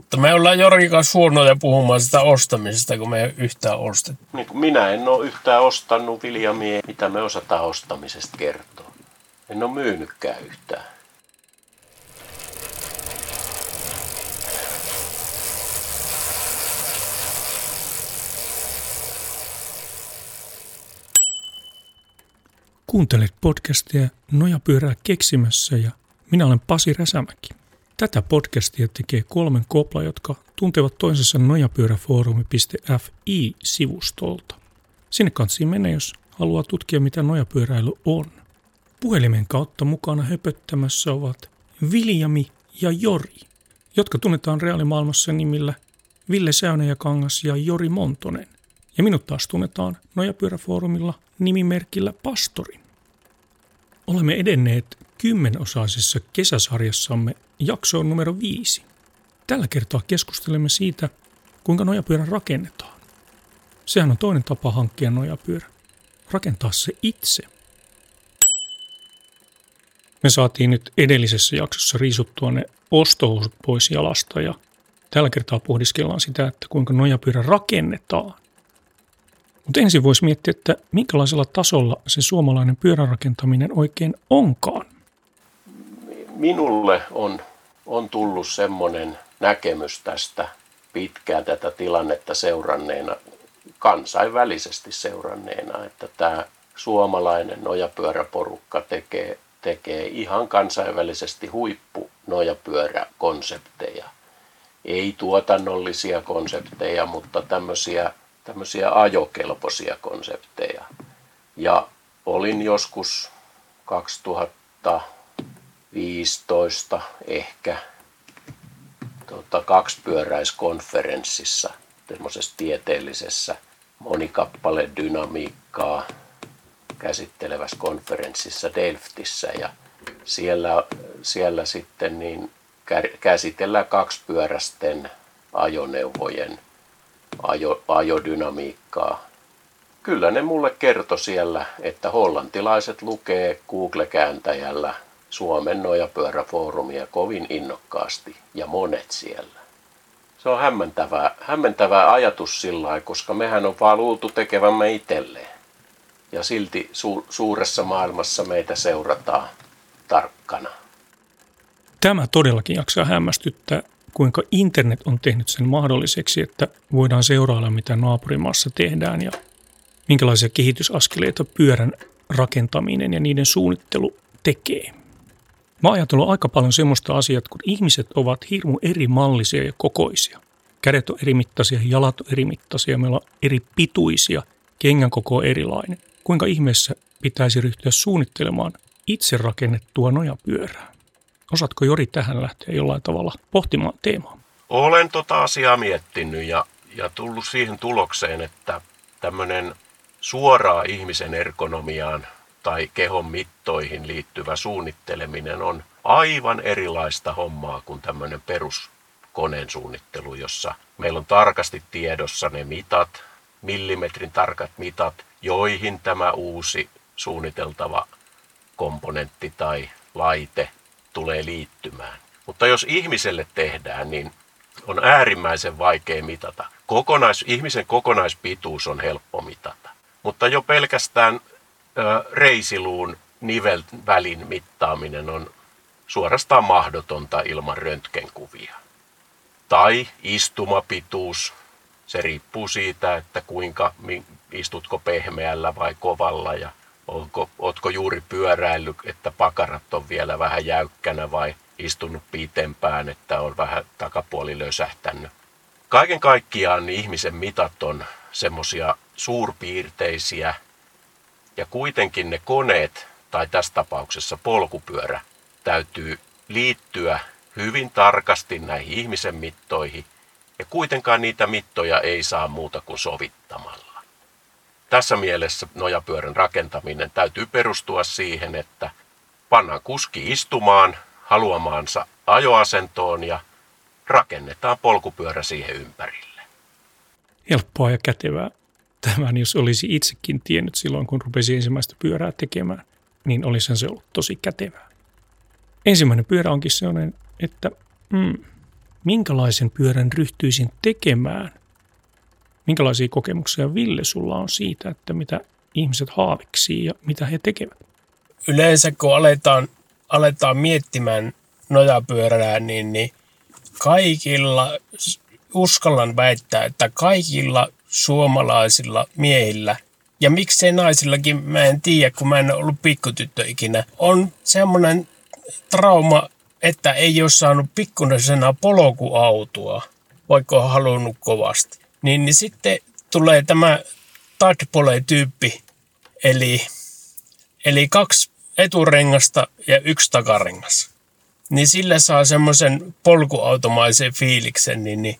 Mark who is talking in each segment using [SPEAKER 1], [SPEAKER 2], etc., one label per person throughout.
[SPEAKER 1] Mutta me ollaan Jorkin kanssa huonoja puhumaan sitä ostamisesta, kun me ei yhtään ostettu.
[SPEAKER 2] Niin kuin minä en ole yhtään ostanut Viljamia, mitä me osataan ostamisesta kertoa. En ole myynytkään yhtään.
[SPEAKER 3] Kuuntelet podcastia Nojapyörää keksimässä ja minä olen Pasi Räsämäki. Tätä podcastia tekee kolmen kopla, jotka tuntevat toisensa nojapyöräfoorumi.fi-sivustolta. Sinne kansi mennä, jos haluaa tutkia, mitä nojapyöräily on. Puhelimen kautta mukana höpöttämässä ovat Viljami ja Jori, jotka tunnetaan reaalimaailmassa nimillä Ville Säynäjäkangas ja Jori Montonen. Ja minut taas tunnetaan Nojapyöräfoorumilla nimimerkillä Pastori. Olemme edenneet kymmenosaisessa kesäsarjassamme jaksoon numero viisi. Tällä kertaa keskustelemme siitä, kuinka nojapyörä rakennetaan. Sehän on toinen tapa hankkia nojapyörä. Rakentaa se itse. Me saatiin nyt edellisessä jaksossa riisuttua ne ostohousut pois jalasta ja tällä kertaa pohdiskellaan sitä, että kuinka nojapyörä rakennetaan. Mutta ensin voisi miettiä, että minkälaisella tasolla se suomalainen pyörärakentaminen oikein onkaan.
[SPEAKER 2] Minulle on, on tullut semmoinen näkemys tästä pitkään tätä tilannetta seuranneena, kansainvälisesti seuranneena, että tämä suomalainen nojapyöräporukka tekee, tekee ihan kansainvälisesti huippu nojapyöräkonsepteja. Ei tuotannollisia konsepteja, mutta tämmöisiä tämmöisiä ajokelpoisia konsepteja. Ja olin joskus 2015 ehkä tota, kaksipyöräiskonferenssissa, semmoisessa tieteellisessä monikappale dynamiikkaa käsittelevässä konferenssissa Delftissä ja siellä, siellä sitten niin käsitellään kaksipyöräisten ajoneuvojen ajo, ajodynamiikkaa. Kyllä ne mulle kertoi siellä, että hollantilaiset lukee Google-kääntäjällä Suomen nojapyöräfoorumia kovin innokkaasti ja monet siellä. Se on hämmentävä, hämmentävä ajatus sillä koska mehän on vaan luultu tekevämme itselleen. Ja silti su- suuressa maailmassa meitä seurataan tarkkana.
[SPEAKER 3] Tämä todellakin jaksaa hämmästyttää kuinka internet on tehnyt sen mahdolliseksi, että voidaan seurailla, mitä naapurimaassa tehdään ja minkälaisia kehitysaskeleita pyörän rakentaminen ja niiden suunnittelu tekee. Mä oon ajatellut aika paljon semmoista asiaa, kun ihmiset ovat hirmu eri mallisia ja kokoisia. Kädet on eri mittaisia, jalat on eri mittaisia, meillä on eri pituisia, kengän koko on erilainen. Kuinka ihmeessä pitäisi ryhtyä suunnittelemaan itse rakennettua nojapyörää? Osaatko Jori tähän lähteä jollain tavalla pohtimaan teemaa?
[SPEAKER 2] Olen tota asiaa miettinyt ja, ja tullut siihen tulokseen, että tämmöinen suoraa ihmisen ergonomiaan tai kehon mittoihin liittyvä suunnitteleminen on aivan erilaista hommaa kuin tämmöinen peruskoneen suunnittelu, jossa meillä on tarkasti tiedossa ne mitat, millimetrin tarkat mitat, joihin tämä uusi suunniteltava komponentti tai laite tulee liittymään. Mutta jos ihmiselle tehdään, niin on äärimmäisen vaikea mitata. Kokonais, ihmisen kokonaispituus on helppo mitata. Mutta jo pelkästään reisiluun nivelvälin mittaaminen on suorastaan mahdotonta ilman röntgenkuvia. Tai istumapituus, se riippuu siitä, että kuinka istutko pehmeällä vai kovalla ja Onko, ootko juuri pyöräillyt, että pakarat on vielä vähän jäykkänä vai istunut pitempään, että on vähän takapuoli lösähtänyt. Kaiken kaikkiaan niin ihmisen mitat on semmoisia suurpiirteisiä ja kuitenkin ne koneet, tai tässä tapauksessa polkupyörä, täytyy liittyä hyvin tarkasti näihin ihmisen mittoihin ja kuitenkaan niitä mittoja ei saa muuta kuin sovittamalla tässä mielessä nojapyörän rakentaminen täytyy perustua siihen, että pannaan kuski istumaan haluamaansa ajoasentoon ja rakennetaan polkupyörä siihen ympärille.
[SPEAKER 3] Helppoa ja kätevää. Tämän jos olisi itsekin tiennyt silloin, kun rupesi ensimmäistä pyörää tekemään, niin olisi se ollut tosi kätevää. Ensimmäinen pyörä onkin sellainen, että mm, minkälaisen pyörän ryhtyisin tekemään. Minkälaisia kokemuksia Ville sulla on siitä, että mitä ihmiset haaviksii ja mitä he tekevät?
[SPEAKER 1] Yleensä kun aletaan, aletaan miettimään nojapyörää, niin, niin kaikilla, uskallan väittää, että kaikilla suomalaisilla miehillä ja miksei naisillakin, mä en tiedä, kun mä en ollut pikkutyttö ikinä, on semmoinen trauma, että ei ole saanut pikkuisena polkuautoa, vaikka on halunnut kovasti. Niin, niin sitten tulee tämä tadpole-tyyppi, eli, eli kaksi eturengasta ja yksi takarengas. Niin sillä saa semmoisen polkuautomaisen fiiliksen, niin, niin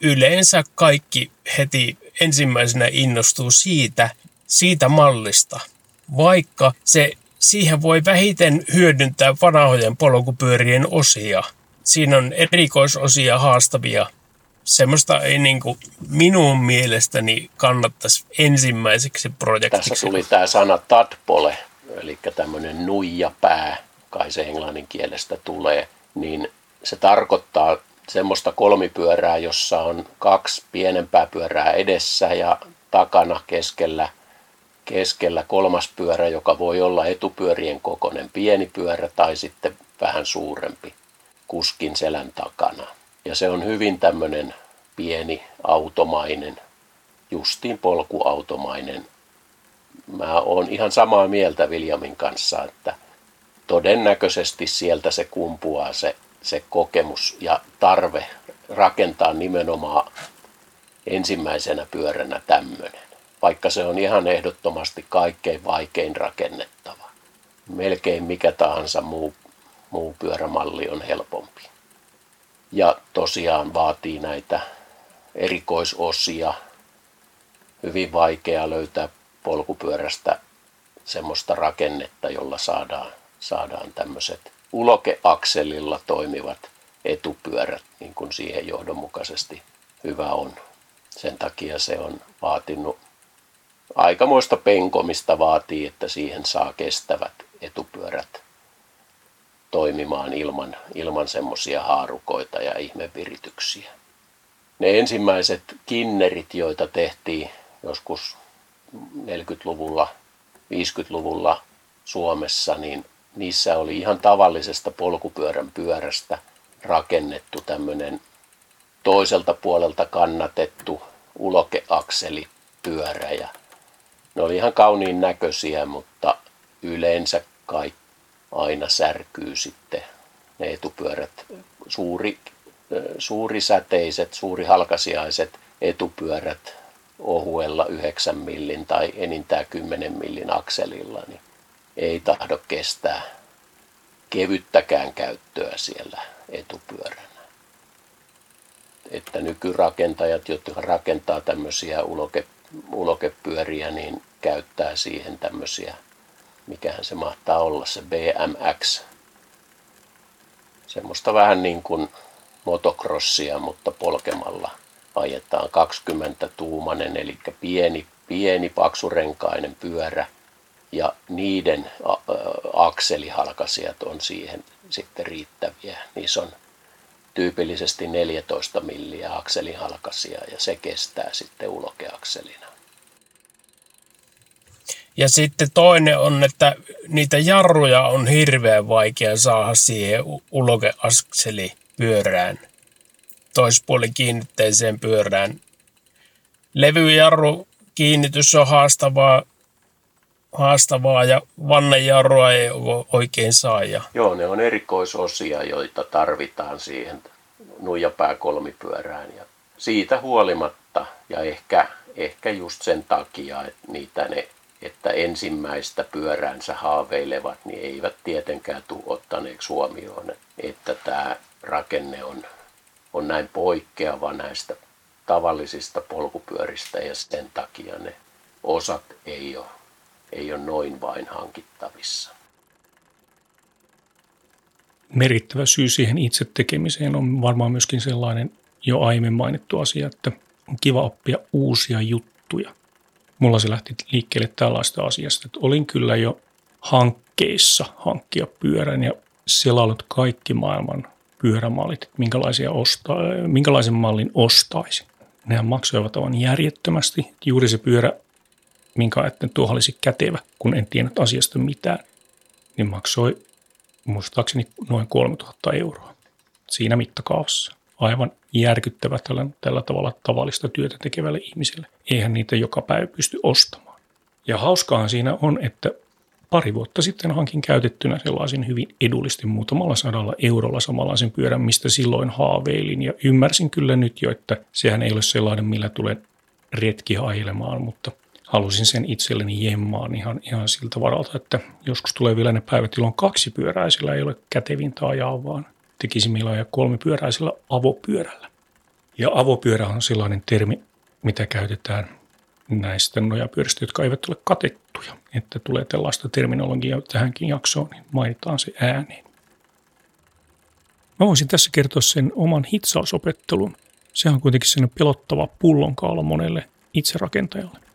[SPEAKER 1] yleensä kaikki heti ensimmäisenä innostuu siitä, siitä mallista, vaikka se siihen voi vähiten hyödyntää vanhojen polkupyörien osia. Siinä on erikoisosia haastavia. Semmoista ei niin kuin minun mielestäni kannattaisi ensimmäiseksi projektiksi.
[SPEAKER 2] Tässä tuli tämä sana tadpole, eli tämmöinen nuijapää, kai se englannin kielestä tulee, niin se tarkoittaa semmoista kolmipyörää, jossa on kaksi pienempää pyörää edessä ja takana keskellä keskellä kolmas pyörä, joka voi olla etupyörien kokoinen pieni pyörä tai sitten vähän suurempi kuskin selän takana. Ja se on hyvin tämmöinen pieni automainen, justiin polkuautomainen. Mä oon ihan samaa mieltä Viljamin kanssa, että todennäköisesti sieltä se kumpuaa se, se kokemus ja tarve rakentaa nimenomaan ensimmäisenä pyöränä tämmöinen vaikka se on ihan ehdottomasti kaikkein vaikein rakennettava. Melkein mikä tahansa muu, muu pyörämalli on helpompi. Ja tosiaan vaatii näitä erikoisosia. Hyvin vaikea löytää polkupyörästä semmoista rakennetta, jolla saadaan, saadaan tämmöiset ulokeakselilla toimivat etupyörät, niin kuin siihen johdonmukaisesti hyvä on. Sen takia se on vaatinut aikamoista penkomista vaatii, että siihen saa kestävät etupyörät toimimaan ilman, ilman semmoisia haarukoita ja ihmevirityksiä. Ne ensimmäiset kinnerit, joita tehtiin joskus 40-luvulla, 50-luvulla Suomessa, niin niissä oli ihan tavallisesta polkupyörän pyörästä rakennettu tämmöinen toiselta puolelta kannatettu ulokeakselipyörä ja ne oli ihan kauniin näköisiä, mutta yleensä kai aina särkyy sitten ne etupyörät. Suuri, suurisäteiset, suurihalkasiaiset etupyörät ohuella 9 millin tai enintään 10 millin akselilla, niin ei tahdo kestää kevyttäkään käyttöä siellä etupyöränä. Että nykyrakentajat, jotka rakentaa tämmöisiä uloke ulokepyöriä, niin käyttää siihen tämmöisiä, mikähän se mahtaa olla, se BMX. Semmoista vähän niin kuin motocrossia, mutta polkemalla ajetaan 20-tuumainen, eli pieni, pieni paksurenkainen pyörä, ja niiden akselihalkasijat on siihen sitten riittäviä. Niissä on tyypillisesti 14 milliä akselihalkasia ja se kestää sitten ulokeakselina.
[SPEAKER 1] Ja sitten toinen on, että niitä jarruja on hirveän vaikea saada siihen ulokeakseli pyörään, toispuoli kiinnitteiseen pyörään. Levyjarru kiinnitys on haastavaa, haastavaa ja vannejarrua ei oikein saa.
[SPEAKER 2] Joo, ne on erikoisosia, joita tarvitaan siihen nuijapää kolmipyörään. Ja siitä huolimatta ja ehkä, ehkä just sen takia, että niitä ne että ensimmäistä pyöräänsä haaveilevat, niin eivät tietenkään tule ottaneeksi huomioon, että tämä rakenne on, on näin poikkeava näistä tavallisista polkupyöristä ja sen takia ne osat ei ole ei ole noin vain hankittavissa.
[SPEAKER 3] Merkittävä syy siihen itse tekemiseen on varmaan myöskin sellainen jo aiemmin mainittu asia, että on kiva oppia uusia juttuja. Mulla se lähti liikkeelle tällaista asiasta, että olin kyllä jo hankkeissa hankkia pyörän ja selailut kaikki maailman pyörämallit, että minkälaisia osta, minkälaisen mallin ostaisi. Nehän maksoivat aivan järjettömästi. Juuri se pyörä, minkä ajattelin, tuohon olisi kätevä, kun en tiennyt asiasta mitään, niin maksoi muistaakseni noin 3000 euroa siinä mittakaavassa. Aivan järkyttävä tällä, tällä tavalla tavallista työtä tekevälle ihmiselle. Eihän niitä joka päivä pysty ostamaan. Ja hauskaahan siinä on, että pari vuotta sitten hankin käytettynä sellaisen hyvin edullisesti muutamalla sadalla eurolla samanlaisen pyörän, mistä silloin haaveilin. Ja ymmärsin kyllä nyt jo, että sehän ei ole sellainen, millä tulee retki hailemaan, mutta halusin sen itselleni jemmaan ihan, ihan siltä varalta, että joskus tulee vielä ne päivät, jolloin kaksi pyörää, sillä ei ole kätevintä ajaa, vaan tekisi meillä ajaa kolme pyöräisellä avopyörällä. Ja avopyörä on sellainen termi, mitä käytetään näistä nojapyöristä, jotka eivät ole katettuja. Että tulee tällaista terminologiaa tähänkin jaksoon, niin mainitaan se ääneen. Mä voisin tässä kertoa sen oman hitsausopettelun. Se on kuitenkin sen pelottava pullonkaula monelle itserakentajalle.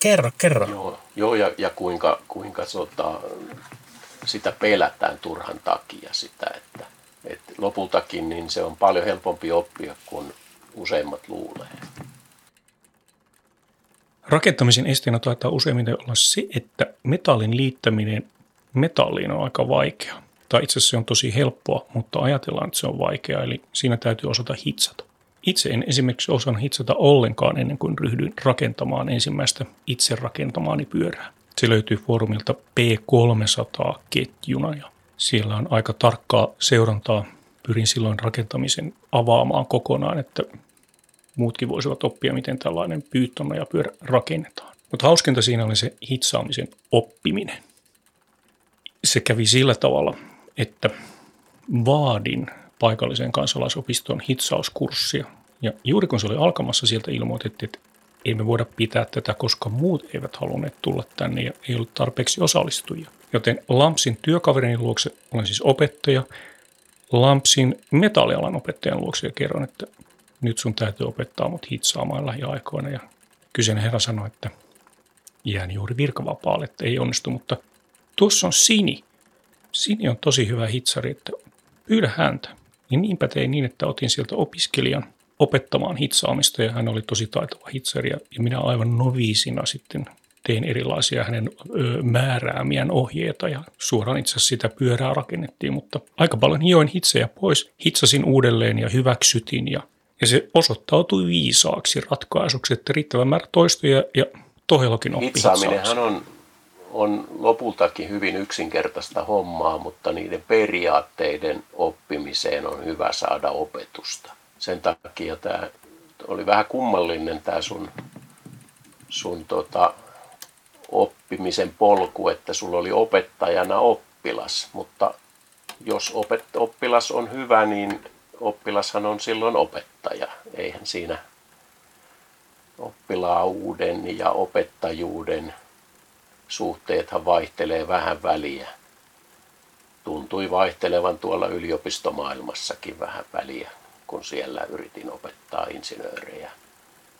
[SPEAKER 1] Kerro, kerro.
[SPEAKER 2] Joo, joo ja, ja kuinka, kuinka sota, sitä pelätään turhan takia sitä, että, että lopultakin niin se on paljon helpompi oppia kuin useimmat luulee.
[SPEAKER 3] Rakentamisen esteenä taitaa useimmiten olla se, että metallin liittäminen metalliin on aika vaikea. Tai itse asiassa se on tosi helppoa, mutta ajatellaan, että se on vaikea, eli siinä täytyy osata hitsata. Itse en esimerkiksi osannut hitsata ollenkaan ennen kuin ryhdyin rakentamaan ensimmäistä itse rakentamaani pyörää. Se löytyy foorumilta P300 ketjuna ja siellä on aika tarkkaa seurantaa. Pyrin silloin rakentamisen avaamaan kokonaan, että muutkin voisivat oppia, miten tällainen pyyttona ja pyörä rakennetaan. Mutta hauskinta siinä oli se hitsaamisen oppiminen. Se kävi sillä tavalla, että vaadin paikallisen kansalaisopiston hitsauskurssia. Ja juuri kun se oli alkamassa, sieltä ilmoitettiin, että ei me voida pitää tätä, koska muut eivät halunneet tulla tänne ja ei ollut tarpeeksi osallistujia. Joten Lampsin työkaverini luokse, olen siis opettaja, Lampsin metallialan opettajan luokse ja kerron, että nyt sun täytyy opettaa mut hitsaamaan lähiaikoina. Ja kyseinen herra sanoi, että jään juuri virkavapaalle, että ei onnistu, mutta tuossa on Sini. Sini on tosi hyvä hitsari, että pyydä häntä. Niin niinpä tein niin, että otin sieltä opiskelijan opettamaan hitsaamista ja hän oli tosi taitava hitsari ja minä aivan noviisina sitten tein erilaisia hänen ö, määräämiään ohjeita ja suoraan itse asiassa sitä pyörää rakennettiin, mutta aika paljon hioin hitsejä pois, hitsasin uudelleen ja hyväksytin ja ja se osoittautui viisaaksi ratkaisuksi, että riittävä määrä toistoja ja tohelokin oppi
[SPEAKER 2] Hitsaaminenhan on, on lopultakin hyvin yksinkertaista hommaa, mutta niiden periaatteiden oppimiseen on hyvä saada opetusta. Sen takia tämä oli vähän kummallinen tämä sun, sun tota, oppimisen polku, että sulla oli opettajana oppilas, mutta jos opet, oppilas on hyvä, niin oppilashan on silloin opettaja. Eihän siinä oppilaauden ja opettajuuden suhteethan vaihtelee vähän väliä. Tuntui vaihtelevan tuolla yliopistomaailmassakin vähän väliä, kun siellä yritin opettaa insinöörejä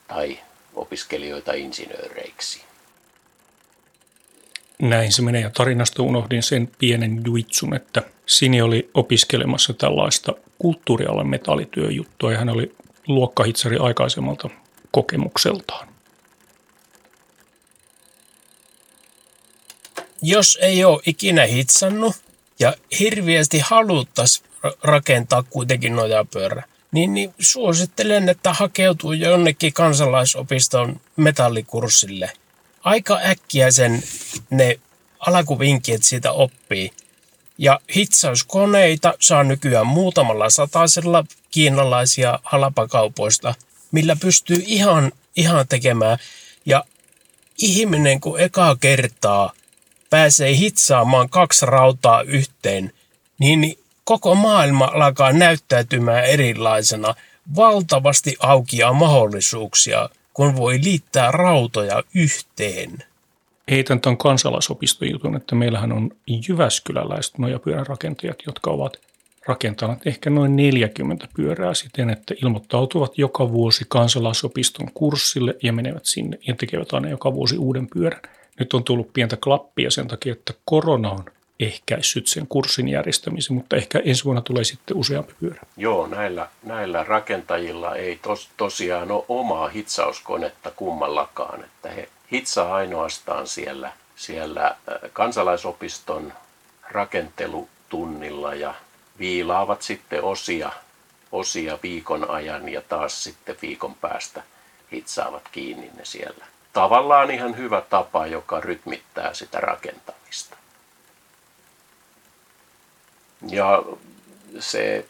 [SPEAKER 2] tai opiskelijoita insinööreiksi.
[SPEAKER 3] Näin se menee ja tarinasta unohdin sen pienen juitsun, että Sini oli opiskelemassa tällaista kulttuurialan metallityöjuttua ja hän oli luokkahitsari aikaisemmalta kokemukseltaan.
[SPEAKER 1] Jos ei ole ikinä hitsannut ja hirviästi haluttaisiin rakentaa kuitenkin nojapyörä, niin, niin suosittelen, että hakeutuu jonnekin kansalaisopiston metallikurssille. Aika äkkiä sen ne alkuvinkit siitä oppii. Ja hitsauskoneita saa nykyään muutamalla satasella kiinalaisia halapakaupoista, millä pystyy ihan, ihan tekemään. Ja ihminen kun eka kertaa pääsee hitsaamaan kaksi rautaa yhteen, niin koko maailma alkaa näyttäytymään erilaisena. Valtavasti aukia mahdollisuuksia, kun voi liittää rautoja yhteen
[SPEAKER 3] heitän tuon kansalaisopistojutun, että meillähän on Jyväskyläläiset nojapyörän rakentajat, jotka ovat rakentaneet ehkä noin 40 pyörää siten, että ilmoittautuvat joka vuosi kansalaisopiston kurssille ja menevät sinne ja tekevät aina joka vuosi uuden pyörän. Nyt on tullut pientä klappia sen takia, että korona on ehkäissyt sen kurssin järjestämisen, mutta ehkä ensi vuonna tulee sitten useampi pyörä.
[SPEAKER 2] Joo, näillä, näillä rakentajilla ei tos, tosiaan ole omaa hitsauskonetta kummallakaan, että he hitsaa ainoastaan siellä, siellä äh, kansalaisopiston rakentelutunnilla ja viilaavat sitten osia, osia viikon ajan ja taas sitten viikon päästä hitsaavat kiinni ne siellä. Tavallaan ihan hyvä tapa, joka rytmittää sitä rakentamista. Ja se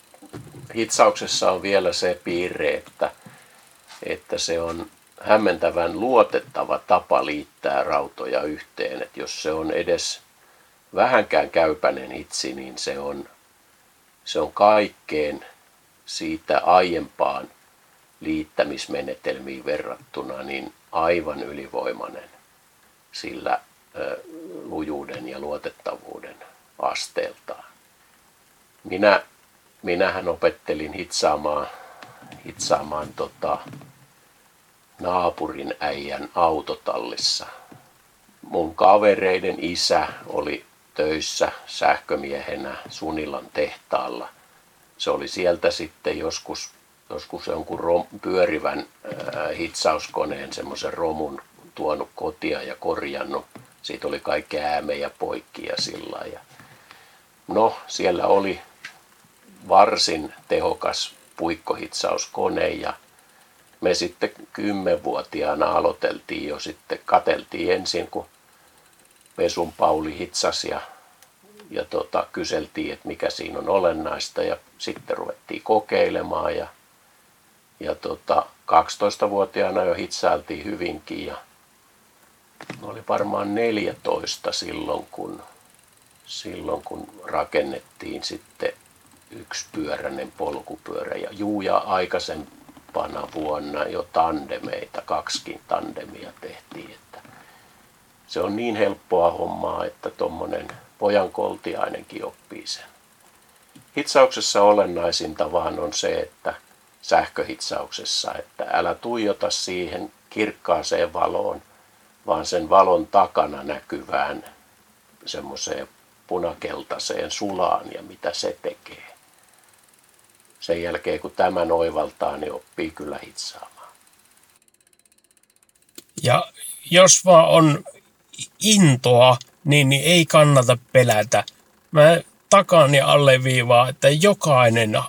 [SPEAKER 2] hitsauksessa on vielä se piirre, että, että se on hämmentävän luotettava tapa liittää rautoja yhteen. Että jos se on edes vähänkään käypäinen hitsi, niin se on, se on kaikkeen siitä aiempaan liittämismenetelmiin verrattuna niin aivan ylivoimainen sillä lujuuden ja luotettavuuden asteeltaan. Minä, minähän opettelin hitsaamaan, hitsaamaan tota, naapurin äijän autotallissa. Mun kavereiden isä oli töissä sähkömiehenä Sunilan tehtaalla. Se oli sieltä sitten joskus, joskus jonkun rom, pyörivän äh, hitsauskoneen, semmoisen romun tuonut kotia ja korjannut. Siitä oli kaikki äämejä poikki ja sillä ja No, siellä oli varsin tehokas puikkohitsauskone ja me sitten kymmenvuotiaana aloiteltiin jo sitten, kateltiin ensin kun Pesun Pauli hitsasi ja, ja tota, kyseltiin, että mikä siinä on olennaista ja sitten ruvettiin kokeilemaan ja, ja tota, 12-vuotiaana jo hitsailtiin hyvinkin ja oli varmaan 14 silloin, kun, silloin kun rakennettiin sitten yksipyöräinen polkupyörä ja Juuja aikaisempana vuonna jo tandemeita, kaksikin tandemia tehtiin. Että se on niin helppoa hommaa, että tuommoinen pojan koltiainenkin oppii sen. Hitsauksessa olennaisinta vaan on se, että sähköhitsauksessa, että älä tuijota siihen kirkkaaseen valoon, vaan sen valon takana näkyvään semmoiseen punakeltaiseen sulaan ja mitä se tekee sen jälkeen kun tämän oivaltaa, niin oppii kyllä hitsaamaan.
[SPEAKER 1] Ja jos vaan on intoa, niin, niin ei kannata pelätä. Mä takaan ja alleviivaa, että jokainen,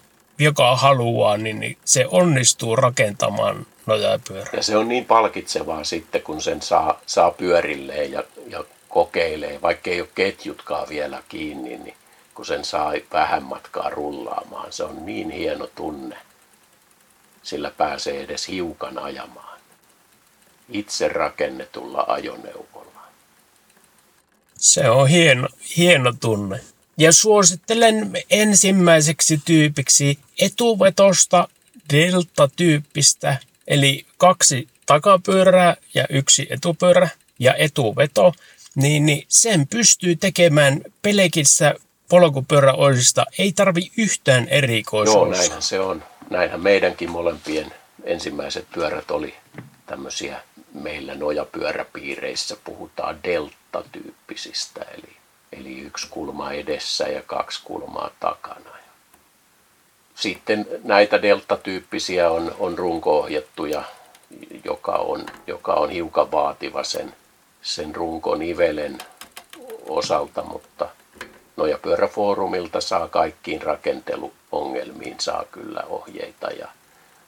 [SPEAKER 1] joka haluaa, niin, niin se onnistuu rakentamaan nojapyörää.
[SPEAKER 2] Ja se on niin palkitsevaa sitten, kun sen saa, saa pyörilleen ja, ja kokeilee, vaikka ei ole ketjutkaan vielä kiinni, niin kun sen sai vähän matkaa rullaamaan. Se on niin hieno tunne. Sillä pääsee edes hiukan ajamaan. Itse rakennetulla ajoneuvolla.
[SPEAKER 1] Se on hieno, hieno tunne. Ja suosittelen ensimmäiseksi tyypiksi etuvetosta delta-tyyppistä, eli kaksi takapyörää ja yksi etupyörä ja etuveto, niin, niin sen pystyy tekemään pelkissä polkupyöräoisista ei tarvi yhtään erikoisuutta.
[SPEAKER 2] Joo, näinhän se on. Näinhän meidänkin molempien ensimmäiset pyörät oli tämmöisiä meillä nojapyöräpiireissä puhutaan delta-tyyppisistä, eli, eli yksi kulma edessä ja kaksi kulmaa takana. Sitten näitä delta-tyyppisiä on, on runko-ohjattuja, joka on, joka on hiukan vaativa sen, sen runkonivelen osalta, mutta – Nojapyöräfoorumilta saa kaikkiin rakenteluongelmiin saa kyllä ohjeita ja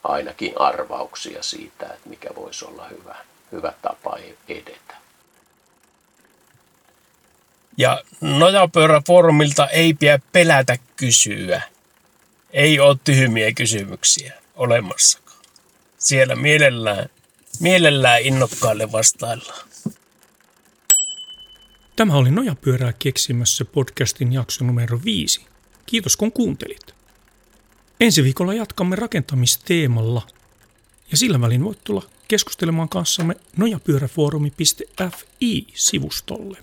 [SPEAKER 2] ainakin arvauksia siitä, että mikä voisi olla hyvä, hyvä tapa edetä.
[SPEAKER 1] Ja Nojapyöräfoorumilta ei pidä pelätä kysyä. Ei ole tyhmiä kysymyksiä olemassakaan. Siellä mielellään, mielellään innokkaille vastaillaan.
[SPEAKER 3] Tämä oli Nojapyörää keksimässä podcastin jakso numero viisi. Kiitos kun kuuntelit. Ensi viikolla jatkamme rakentamisteemalla ja sillä välin voit tulla keskustelemaan kanssamme nojapyöräfoorumi.fi-sivustolle.